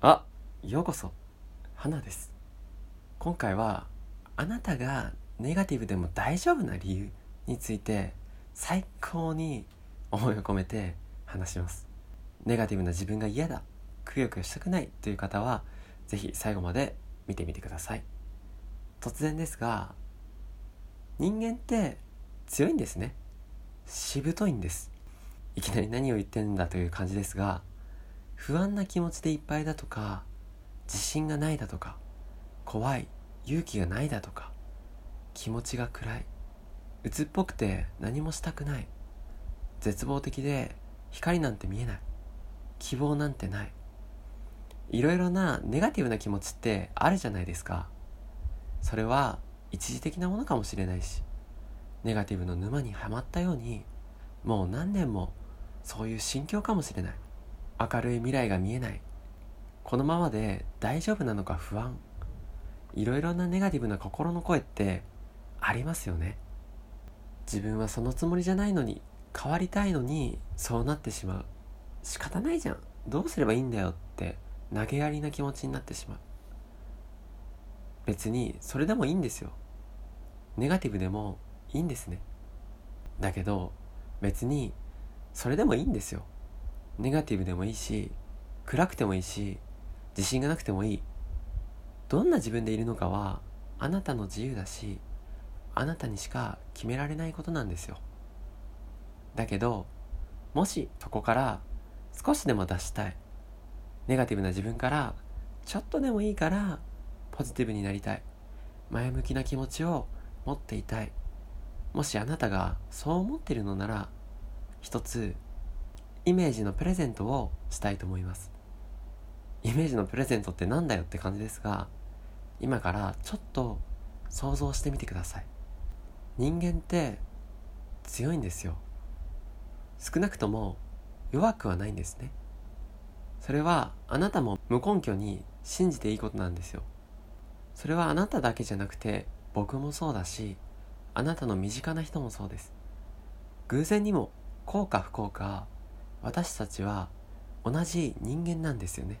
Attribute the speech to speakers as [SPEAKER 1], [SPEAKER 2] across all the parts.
[SPEAKER 1] あようこそ。花です。今回はあなたがネガティブでも大丈夫な理由について最高に思いを込めて話します。ネガティブな自分が嫌だくよくよしたくないという方は是非最後まで見てみてください。突然ですが人間って強いんですね。しぶといんです。いきなり何を言ってんだという感じですが不安な気持ちでいっぱいだとか自信がないだとか怖い勇気がないだとか気持ちが暗い。鬱っぽくて何もしたくない。絶望的で光なんて見えない。希望なんてない。いろいろなネガティブな気持ちってあるじゃないですか。それは一時的なものかもしれないしネガティブの沼にはまったようにもう何年もそういう心境かもしれない。明るい未来が見えない。このままで大丈夫なのか不安。いろいろなネガティブな心の声ってありますよね。自分はそのつもりじゃないのに変わりたいのにそうなってしまう。仕方ないじゃん。どうすればいいんだよって投げやりな気持ちになってしまう。別にそれでもいいんですよ。ネガティブでもいいんですね。だけど別にそれでもいいんですよ。ネガティブでもいいし暗くてもいいし自信がなくてもいい。どんな自分でいるのかはあなたの自由だしあなたにしか決められないことなんですよ。だけどもしそこから少しでも出したいネガティブな自分からちょっとでもいいからポジティブになりたい前向きな気持ちを持っていたい。もしあなたがそう思っているのなら一つイメージのプレゼントをしたいと思います。イメージのプレゼントってなんだよって感じですが今からちょっと想像してみてください。人間って強いんですよ。少なくとも弱くはないんですね。それはあなたも無根拠に信じていいことなんですよ。それはあなただけじゃなくて僕もそうだしあなたの身近な人もそうです。偶然にも幸か不幸か私たちは同じ人間なんですよね。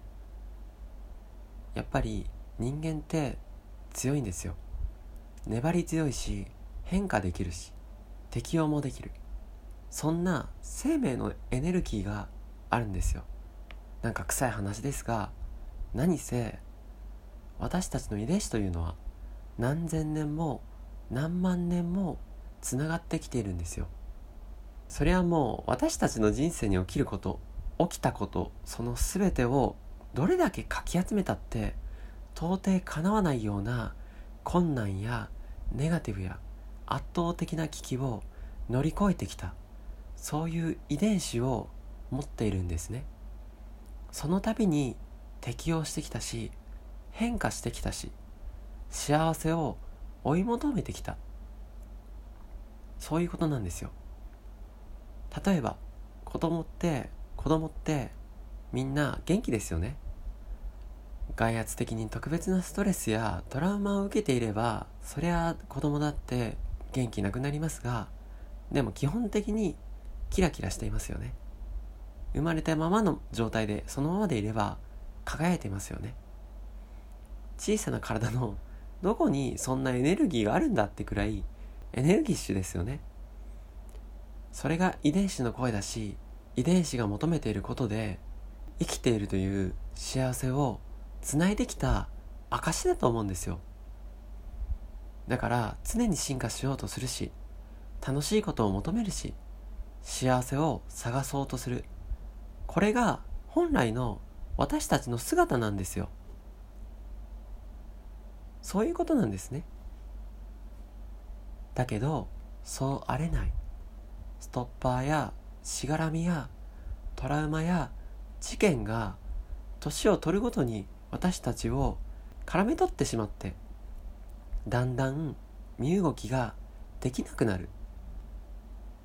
[SPEAKER 1] やっぱり人間って強いんですよ。粘り強いし変化できるし適応もできる。そんな生命のエネルギーがあるんですよ。なんか臭い話ですが何せ私たちの遺伝子というのは何千年も何万年もつながってきているんですよ。それはもう私たちの人生に起きること起きたことその全てをどれだけかき集めたって到底かなわないような困難やネガティブや圧倒的な危機を乗り越えてきたそういう遺伝子を持っているんですね。その度に適応してきたし変化してきたし幸せを追い求めてきた。そういうことなんですよ。例えば子供って子供ってみんな元気ですよね。外圧的に特別なストレスやトラウマを受けていればそりゃ子供だって元気なくなりますがでも基本的にキラキラしていますよね。生まれたままの状態でそのままでいれば輝いていますよね。小さな体のどこにそんなエネルギーがあるんだってくらいエネルギッシュですよね。それが遺伝子の声だし遺伝子が求めていることで生きているという幸せをつないできた証だと思うんですよ。だから常に進化しようとするし楽しいことを求めるし幸せを探そうとする。これが本来の私たちの姿なんですよ。そういうことなんですね。だけどそうあれない。ストッパーやしがらみやトラウマや事件が年を取るごとに私たちを絡め取ってしまってだんだん身動きができなくなる。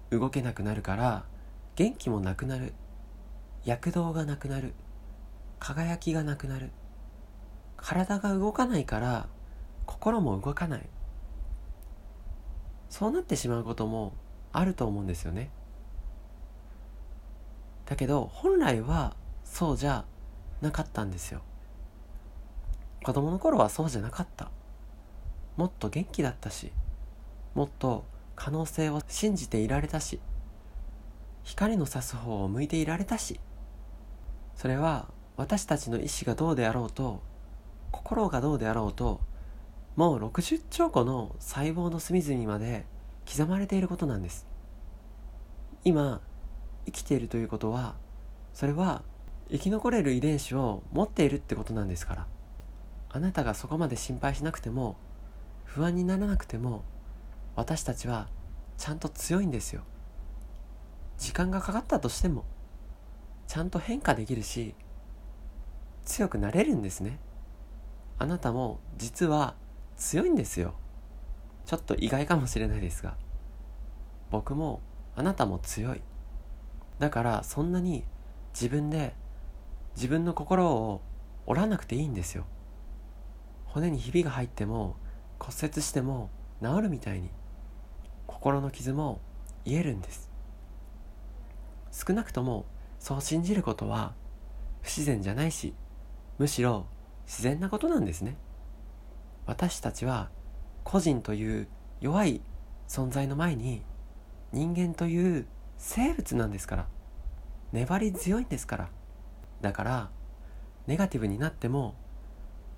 [SPEAKER 1] 動けなくなるから元気もなくなる。躍動がなくなる。輝きがなくなる。体が動かないから心も動かない。そうなってしまうこともあると思うんですよね。だけど本来はそうじゃなかったんですよ。子供の頃はそうじゃなかった。もっと元気だったしもっと可能性を信じていられたし光の差す方を向いていられたしそれは私たちの意志がどうであろうと心がどうであろうともう60兆個の細胞の隅々まで刻まれていることなんです。今生きているということはそれは生き残れる遺伝子を持っているってことなんですから。あなたがそこまで心配しなくても不安にならなくても私たちはちゃんと強いんですよ。時間がかかったとしてもちゃんと変化できるし強くなれるんですね。あなたも実は強いんですよ。ちょっと意外かもしれないですが僕もあなたも強い。だからそんなに自分で自分の心を折らなくていいんですよ。骨にひびが入っても骨折しても治るみたいに心の傷も癒えるんです。少なくともそう信じることは不自然じゃないしむしろ自然なことなんですね。私たちは個人という弱い存在の前に人間という生物なんですから。粘り強いんですから。だからネガティブになっても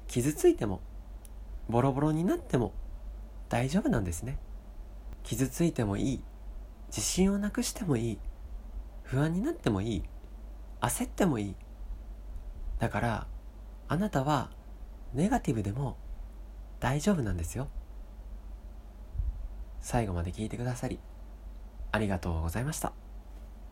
[SPEAKER 1] 傷ついてもボロボロになっても大丈夫なんですね。傷ついてもいい。自信をなくしてもいい。不安になってもいい。焦ってもいい。だからあなたはネガティブでも大丈夫なんですよ。最後まで聞いてくださりありがとうございました。